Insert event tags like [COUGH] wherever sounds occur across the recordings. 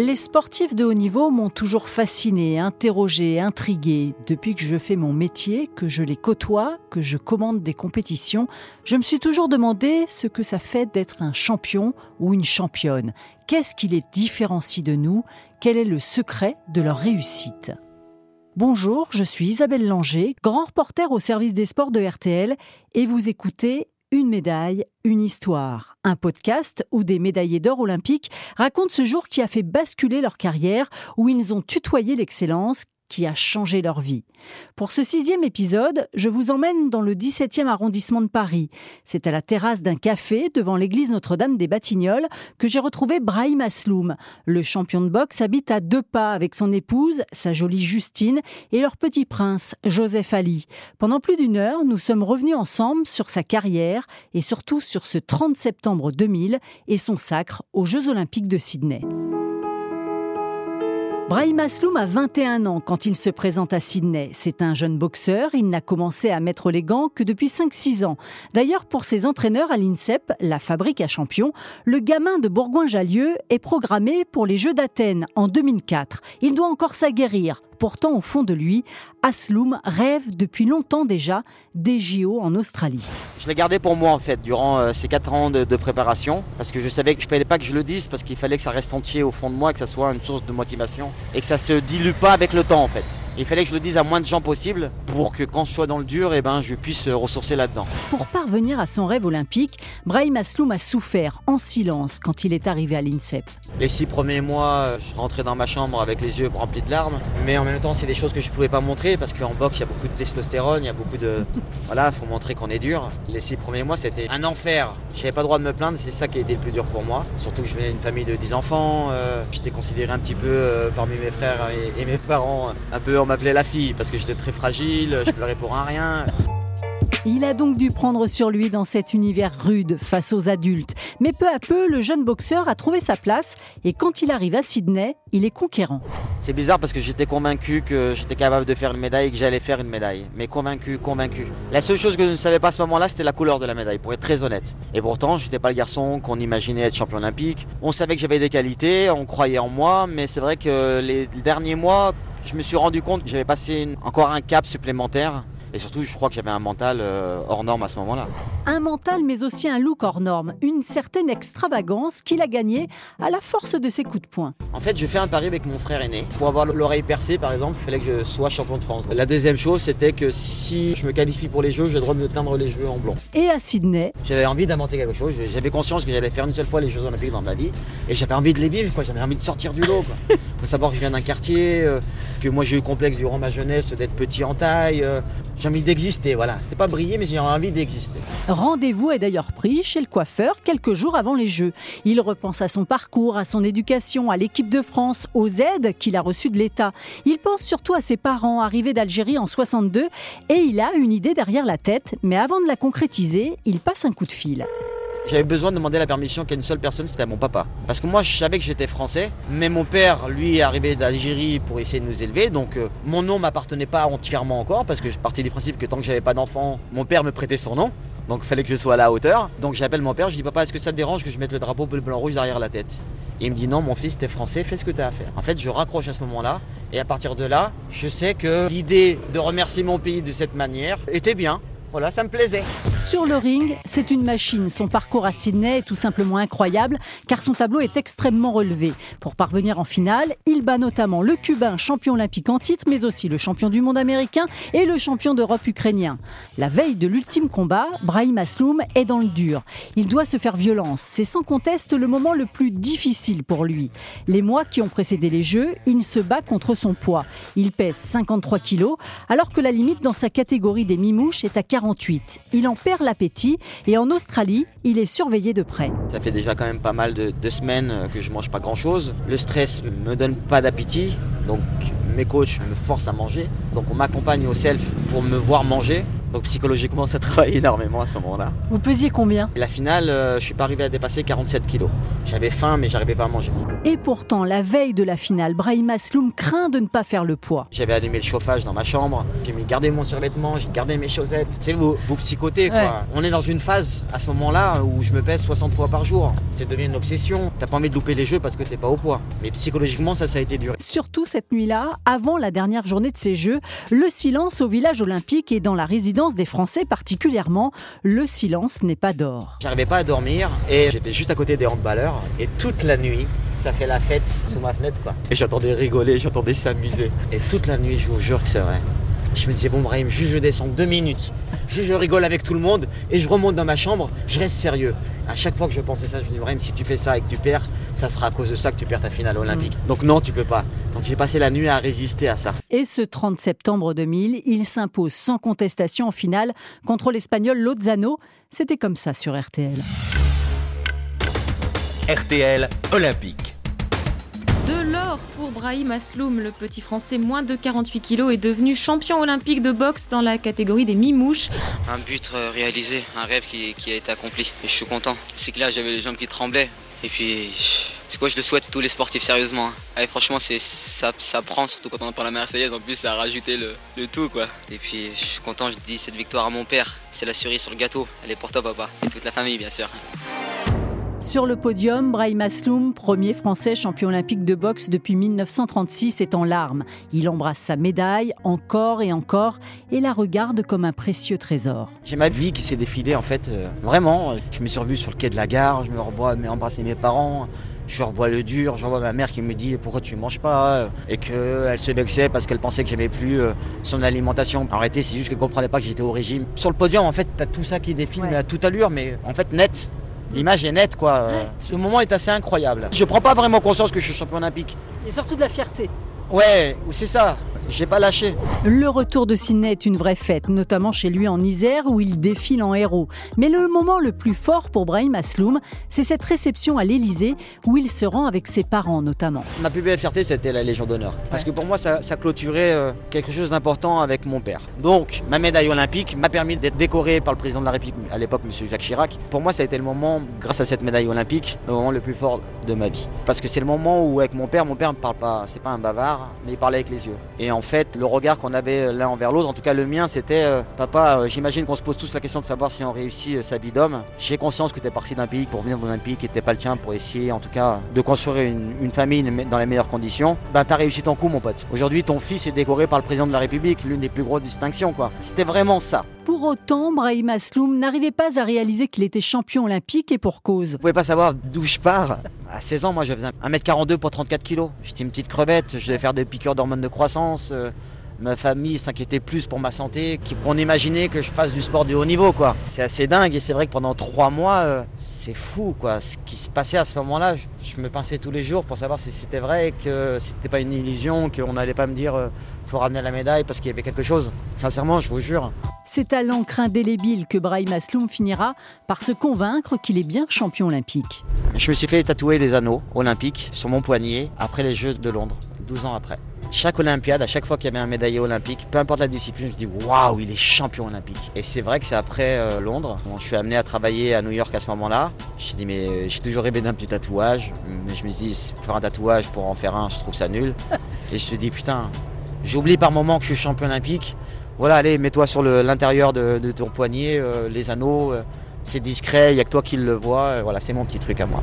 Les sportifs de haut niveau m'ont toujours fasciné, interrogé, intrigué. Depuis que je fais mon métier, que je les côtoie, que je commande des compétitions, je me suis toujours demandé ce que ça fait d'être un champion ou une championne. Qu'est-ce qui les différencie de nous? Quel est le secret de leur réussite? Bonjour, je suis Isabelle Langer, grand reporter au service des sports de RTL, et vous écoutez une médaille, une histoire. Un podcast où des médaillés d'or olympiques racontent ce jour qui a fait basculer leur carrière, où ils ont tutoyé l'excellence, qui a changé leur vie. Pour ce sixième épisode, je vous emmène dans le 17e arrondissement de Paris. C'est à la terrasse d'un café devant l'église Notre-Dame des Batignolles que j'ai retrouvé Brahim Asloum. Le champion de boxe habite à deux pas avec son épouse, sa jolie Justine, et leur petit prince, Joseph Ali. Pendant plus d'une heure, nous sommes revenus ensemble sur sa carrière et surtout sur ce 30 septembre 2000 et son sacre aux Jeux Olympiques de Sydney. Brahim Asloum a 21 ans quand il se présente à Sydney. C'est un jeune boxeur, il n'a commencé à mettre les gants que depuis 5-6 ans. D'ailleurs, pour ses entraîneurs à l'INSEP, la fabrique à champions, le gamin de Bourgoin-Jallieu est programmé pour les Jeux d'Athènes en 2004. Il doit encore s'aguerrir. Pourtant, au fond de lui, Asloum rêve depuis longtemps déjà des JO en Australie. Je l'ai gardé pour moi en fait durant euh, ces quatre ans de, préparation parce que je savais que je ne fallait pas que je le dise parce qu'il fallait que ça reste entier au fond de moi, que ça soit une source de motivation et que ça se dilue pas avec le temps en fait. Il fallait que je le dise à moins de gens possible pour que quand je sois dans le dur, eh ben, je puisse ressourcer là-dedans. Pour parvenir à son rêve olympique, Brahim Asloum a souffert en silence quand il est arrivé à l'INSEP. Les six premiers mois, je rentrais dans ma chambre avec les yeux remplis de larmes, mais en même temps, c'est des choses que je ne pouvais pas montrer parce qu'en boxe, il y a beaucoup de testostérone, il y a beaucoup de. [LAUGHS] Voilà, il faut montrer qu'on est dur. Les six premiers mois, c'était un enfer. Je n'avais pas le droit de me plaindre, c'est ça qui a été le plus dur pour moi. Surtout que je venais d'une famille de 10 enfants, euh, j'étais considéré un petit peu euh, parmi mes frères et, et mes parents un peu en m'appelait la fille parce que j'étais très fragile, je pleurais pour un rien. Il a donc dû prendre sur lui dans cet univers rude face aux adultes. Mais peu à peu, le jeune boxeur a trouvé sa place et quand il arrive à Sydney, il est conquérant. C'est bizarre parce que j'étais convaincu que j'étais capable de faire une médaille et que j'allais faire une médaille. Mais convaincu, convaincu. La seule chose que je ne savais pas à ce moment-là, c'était la couleur de la médaille, pour être très honnête. Et pourtant, je n'étais pas le garçon qu'on imaginait être champion olympique. On savait que j'avais des qualités, on croyait en moi, mais c'est vrai que les derniers mois, je me suis rendu compte que j'avais passé encore un cap supplémentaire. Et surtout, je crois que j'avais un mental euh, hors norme à ce moment-là. Un mental, mais aussi un look hors norme. Une certaine extravagance qu'il a gagné à la force de ses coups de poing. En fait, je fais un pari avec mon frère aîné. Pour avoir l'oreille percée, par exemple, il fallait que je sois champion de France. La deuxième chose, c'était que si je me qualifie pour les Jeux, j'ai le droit de me teindre les cheveux en blond. Et à Sydney J'avais envie d'inventer quelque chose. J'avais conscience que j'allais faire une seule fois les Jeux Olympiques dans ma vie. Et j'avais envie de les vivre, quoi. J'avais envie de sortir du lot, [LAUGHS] faut savoir que je viens d'un quartier, euh, que moi j'ai eu le complexe durant ma jeunesse d'être petit en taille. Euh, j'ai envie d'exister, voilà. C'est pas briller, mais j'ai envie d'exister. Rendez-vous est d'ailleurs pris chez le coiffeur quelques jours avant les Jeux. Il repense à son parcours, à son éducation, à l'équipe de France, aux aides qu'il a reçues de l'État. Il pense surtout à ses parents arrivés d'Algérie en 62 et il a une idée derrière la tête, mais avant de la concrétiser, il passe un coup de fil. J'avais besoin de demander la permission qu'à une seule personne, c'était mon papa. Parce que moi, je savais que j'étais français, mais mon père, lui, est arrivé d'Algérie pour essayer de nous élever. Donc, euh, mon nom m'appartenait pas entièrement encore, parce que je partais du principe que tant que j'avais pas d'enfant, mon père me prêtait son nom. Donc, il fallait que je sois à la hauteur. Donc, j'appelle mon père, je dis Papa, est-ce que ça te dérange que je mette le drapeau bleu, blanc, rouge derrière la tête? Et il me dit non, mon fils, t'es français, fais ce que t'as à faire. En fait, je raccroche à ce moment-là. Et à partir de là, je sais que l'idée de remercier mon pays de cette manière était bien. Voilà, ça me plaisait. Sur le ring, c'est une machine. Son parcours à Sydney est tout simplement incroyable car son tableau est extrêmement relevé. Pour parvenir en finale, il bat notamment le Cubain champion olympique en titre, mais aussi le champion du monde américain et le champion d'Europe ukrainien. La veille de l'ultime combat, Brahim Asloum est dans le dur. Il doit se faire violence. C'est sans conteste le moment le plus difficile pour lui. Les mois qui ont précédé les Jeux, il se bat contre son poids. Il pèse 53 kilos, alors que la limite dans sa catégorie des mimouches est à 40 il en perd l'appétit et en Australie, il est surveillé de près. Ça fait déjà quand même pas mal de, semaines que je mange pas grand chose. Le stress me donne pas d'appétit, donc mes coachs me forcent à manger. Donc on m'accompagne au self pour me voir manger. Donc psychologiquement, ça travaille énormément à ce moment-là. Vous pesiez combien? La finale, euh, je suis pas arrivé à dépasser 47 kilos. J'avais faim, mais j'arrivais pas à manger. Et pourtant, la veille de la finale, Brahim Asloum craint de ne pas faire le poids. J'avais allumé le chauffage dans ma chambre, j'ai mis gardé mon survêtement, j'ai gardé mes chaussettes. C'est vous, vous psychotez quoi. On est dans une phase à ce moment-là où je me pèse 60 fois par jour. C'est devenu une obsession. T'as pas envie de louper les jeux parce que t'es pas au poids. Mais psychologiquement, ça, ça a été dur. Surtout cette nuit-là, avant la dernière journée de ces Jeux, le silence au village olympique et dans la résidence des Français particulièrement, le silence n'est pas d'or. J'arrivais pas à dormir et j'étais juste à côté des handballeurs et toute la nuit, ça fait la fête sous ma fenêtre quoi. Et j'entendais rigoler, j'entendais s'amuser. Et toute la nuit, je vous jure que c'est vrai. Je me disais, bon, Brahim, juste je descends deux minutes. Juste je rigole avec tout le monde et je remonte dans ma chambre, je reste sérieux. À chaque fois que je pensais ça, je me dis, Brahim, si tu fais ça et que tu perds, ça sera à cause de ça que tu perds ta finale olympique. Mm. Donc non, tu peux pas. Donc j'ai passé la nuit à résister à ça. Et ce 30 septembre 2000, il s'impose sans contestation en finale contre l'Espagnol Lozano. C'était comme ça sur RTL. RTL Olympique. Pour Brahim Asloum, le petit français moins de 48 kilos est devenu champion olympique de boxe dans la catégorie des mi-mouches. Un but euh, réalisé, un rêve qui, a été accompli. Et je suis content. C'est que là, j'avais les jambes qui tremblaient. Et puis, c'est quoi, je le souhaite tous les sportifs, sérieusement. hein. Allez, franchement, c'est, ça, ça prend, surtout quand on entend la Marseillaise. En plus, ça a rajouté le, le tout, quoi. Et puis, je suis content, je dis cette victoire à mon père. C'est la cerise sur le gâteau. Elle est pour toi, papa. Et toute la famille, bien sûr. Sur le podium, Brahim Asloum, premier français champion olympique de boxe depuis 1936, est en larmes. Il embrasse sa médaille encore et encore et la regarde comme un précieux trésor. J'ai ma vie qui s'est défilée en fait. euh, vraiment, je me suis revu sur le quai de la gare, je me revois mais embrasser mes parents. Je revois le dur, je revois ma mère qui me dit pourquoi tu manges pas? Euh, et qu'elle se vexait parce qu'elle pensait que j'aimais plus euh, son alimentation. En réalité, c'est juste qu'elle comprenait pas que j'étais au régime. Sur le podium, en fait, t'as tout ça qui défile Ouais. à toute allure, mais en fait net. L'image est nette quoi. Ce moment est assez incroyable. Je prends pas vraiment conscience que je suis champion olympique. Et surtout de la fierté. Ouais, c'est ça. J'ai pas lâché. Le retour de Sydney est une vraie fête, notamment chez lui en Isère où il défile en héros. Mais le moment le plus fort pour Brahim Asloum, c'est cette réception à l'Élysée où il se rend avec ses parents notamment. Ma plus belle fierté, c'était la Légion d'honneur. Parce que pour moi, ça, ça clôturait euh, quelque chose d'important avec mon père. Donc, ma médaille olympique m'a permis d'être décoré par le président de la République, à l'époque, M. Jacques Chirac. Pour moi, ça a été le moment, grâce à cette médaille olympique, le moment le plus fort de ma vie. Parce que c'est le moment où, avec mon père, mon père ne parle pas, c'est pas un bavard, mais il parlait avec les yeux. Et en fait, le regard qu'on avait l'un envers l'autre, en tout cas le mien, c'était euh, Papa, euh, j'imagine qu'on se pose tous la question de savoir si on réussit euh, sa vie d'homme. J'ai conscience que tu es parti d'un pays pour venir dans un pays qui n'était pas le tien, pour essayer, en tout cas, de construire une, une famille dans les meilleures conditions. Ben, tu as réussi ton coup, mon pote. Aujourd'hui, ton fils est décoré par le président de la République, l'une des plus grosses distinctions, quoi. C'était vraiment ça. Pour autant, Brahim Asloum n'arrivait pas à réaliser qu'il était champion olympique et pour cause. Vous pouvez pas savoir d'où je pars. À 16 ans, moi, je faisais 1m42 pour 34 kilos. J'étais une petite crevette, je devais faire des piqûres d'hormones de croissance. Ma famille s'inquiétait plus pour ma santé qu'- qu'on imaginait que je fasse du sport de haut niveau, quoi. C'est assez dingue et c'est vrai que pendant trois mois, euh, c'est fou, quoi. Ce qui se passait à ce moment-là, je, me pinçais tous les jours pour savoir si c'était vrai, que c'était pas une illusion, qu'on n'allait pas me dire euh, faut ramener la médaille parce qu'il y avait quelque chose. Sincèrement, je vous jure. C'est à l'encre indélébile que Brahim Asloum finira par se convaincre qu'il est bien champion olympique. Je me suis fait tatouer les anneaux olympiques sur mon poignet après les Jeux de Londres, 12 ans après. Chaque Olympiade, à chaque fois qu'il y avait un médaillé olympique, peu importe la discipline, je me dis waouh, il est champion olympique. Et c'est vrai que c'est après euh, Londres, quand je suis amené à travailler à New York à ce moment-là. Je me suis dit, mais j'ai toujours rêvé d'un petit tatouage. Mais je me suis dit, faire un tatouage pour en faire un, je trouve ça nul. [LAUGHS] Et je me suis dit, putain, j'oublie par moment que je suis champion olympique. Voilà, allez, mets-toi sur l'intérieur de, de ton poignet, euh, les anneaux. euh, c'est discret, il n'y a que toi qui le vois. euh, Voilà, c'est mon petit truc à moi.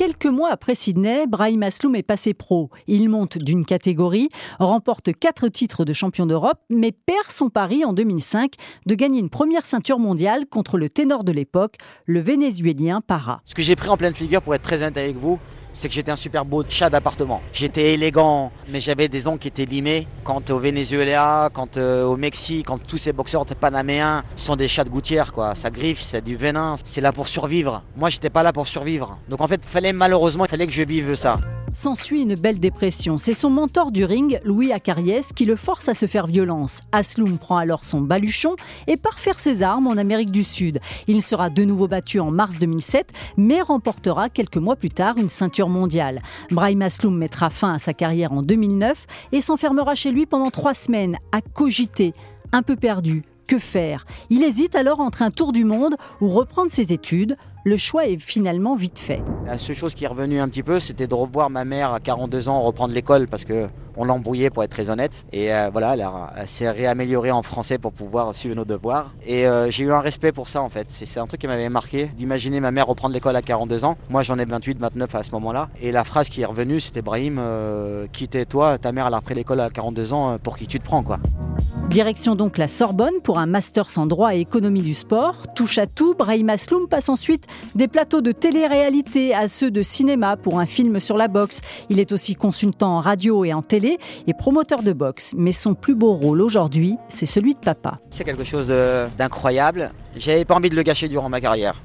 Quelques mois après Sydney, Brahim Asloum est passé pro. Il monte d'une catégorie, remporte quatre titres de champion d'Europe, mais perd son pari en 2005 de gagner une première ceinture mondiale contre le ténor de l'époque, le vénézuélien Para. Ce que j'ai pris en pleine figure, pour être très honnête avec vous, c'est que j'étais un super beau chat d'appartement. J'étais élégant, mais j'avais des ongles qui étaient limés. Quant au Venezuela, quant euh, au Mexique, quand tous ces boxeurs panaméens sont des chats de gouttière, quoi. Ça griffe, c'est du venin, c'est là pour survivre. Moi, j'étais pas là pour survivre. Donc en fait, fallait malheureusement, il fallait que je vive ça. S'ensuit une belle dépression. C'est son mentor du ring, Louis Acariès, qui le force à se faire violence. Asloum prend alors son baluchon et part faire ses armes en Amérique du Sud. Il sera de nouveau battu en mars 2007, mais remportera quelques mois plus tard une ceinture mondiale. Brahim Asloum mettra fin à sa carrière en 2009 et s'enfermera chez lui pendant trois semaines, à cogiter, un peu perdu, Que faire? Il hésite alors entre un tour du monde ou reprendre ses études. Le choix est finalement vite fait. La seule chose qui est revenue un petit peu, c'était de revoir ma mère à 42 ans reprendre l'école parce que on l'embrouillait pour être très honnête. Et euh, voilà, elle, s'est réaméliorée en français pour pouvoir suivre nos devoirs. Et euh, j'ai eu un respect pour ça en fait. C'est un truc qui m'avait marqué d'imaginer ma mère reprendre l'école à 42 ans. Moi j'en ai 28, 29 à ce moment-là. Et la phrase qui est revenue, c'était Brahim, euh, quitte-toi, ta mère elle a repris l'école à 42 ans, pour qui tu te prends quoi. Direction donc la Sorbonne pour un master en droit et économie du sport. Touche à tout, Brahim Asloum passe ensuite des plateaux de télé-réalité à ceux de cinéma pour un film sur la boxe. Il est aussi consultant en radio et en télé et promoteur de boxe. Mais son plus beau rôle aujourd'hui, c'est celui de papa. C'est quelque chose d'incroyable. J'avais pas envie de le gâcher durant ma carrière.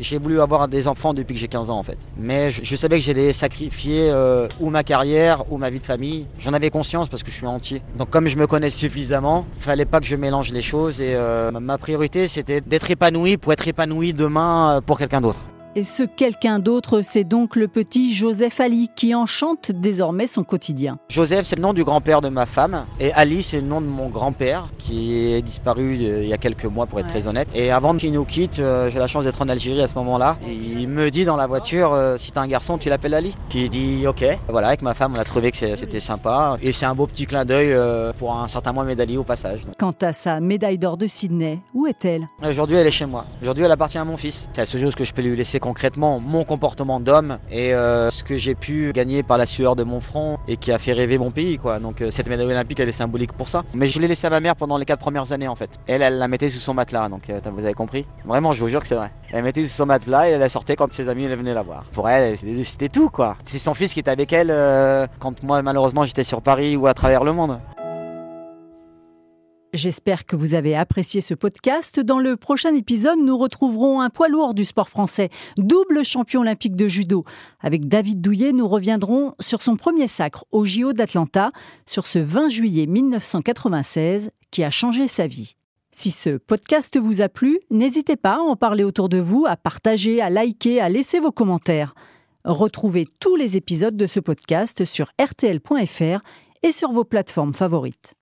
J'ai voulu avoir des enfants depuis que j'ai 15 ans en fait. Mais je, savais que j'allais sacrifier euh, ou ma carrière ou ma vie de famille. J'en avais conscience parce que je suis entier. Donc comme je me connais suffisamment, fallait pas que je mélange les choses et euh, ma priorité c'était d'être épanoui pour être épanoui demain euh, pour quelqu'un d'autre. Et ce quelqu'un d'autre, c'est donc le petit Joseph Ali qui enchante désormais son quotidien. Joseph, c'est le nom du grand-père de ma femme. Et Ali, c'est le nom de mon grand-père qui est disparu euh, il y a quelques mois, pour être très honnête. Et avant qu'il nous quitte, euh, j'ai la chance d'être en Algérie à ce moment-là. Il me dit dans la voiture euh, si t'as un garçon, tu l'appelles Ali Qui dit ok. Voilà, avec ma femme, on a trouvé que c'était sympa. Et c'est un beau petit clin d'œil pour un certain mois d'Ali au passage. Quant à sa médaille d'or de Sydney, où est-elle? Aujourd'hui, elle est chez moi. Aujourd'hui, elle appartient à mon fils. C'est la seule chose que je peux lui laisser concrètement mon comportement d'homme et euh, ce que j'ai pu gagner par la sueur de mon front et qui a fait rêver mon pays. Quoi. Donc euh, cette médaille olympique, elle est symbolique pour ça. Mais je l'ai laissée à ma mère pendant les quatre premières années en fait. Elle, elle la mettait sous son matelas, donc euh, vous avez compris. Vraiment, je vous jure que c'est vrai. Elle mettait sous son matelas et elle la sortait quand ses amis venaient la voir. Pour elle, c'était tout quoi. C'est son fils qui était avec elle quand moi malheureusement j'étais sur Paris ou à travers le monde. J'espère que vous avez apprécié ce podcast. Dans le prochain épisode, nous retrouverons un poids lourd du sport français, double champion olympique de judo. Avec David Douillet, nous reviendrons sur son premier sacre au JO d'Atlanta, sur ce 20 juillet 1996 qui a changé sa vie. Si ce podcast vous a plu, n'hésitez pas à en parler autour de vous, à partager, à liker, à laisser vos commentaires. Retrouvez tous les épisodes de ce podcast sur rtl.fr et sur vos plateformes favorites.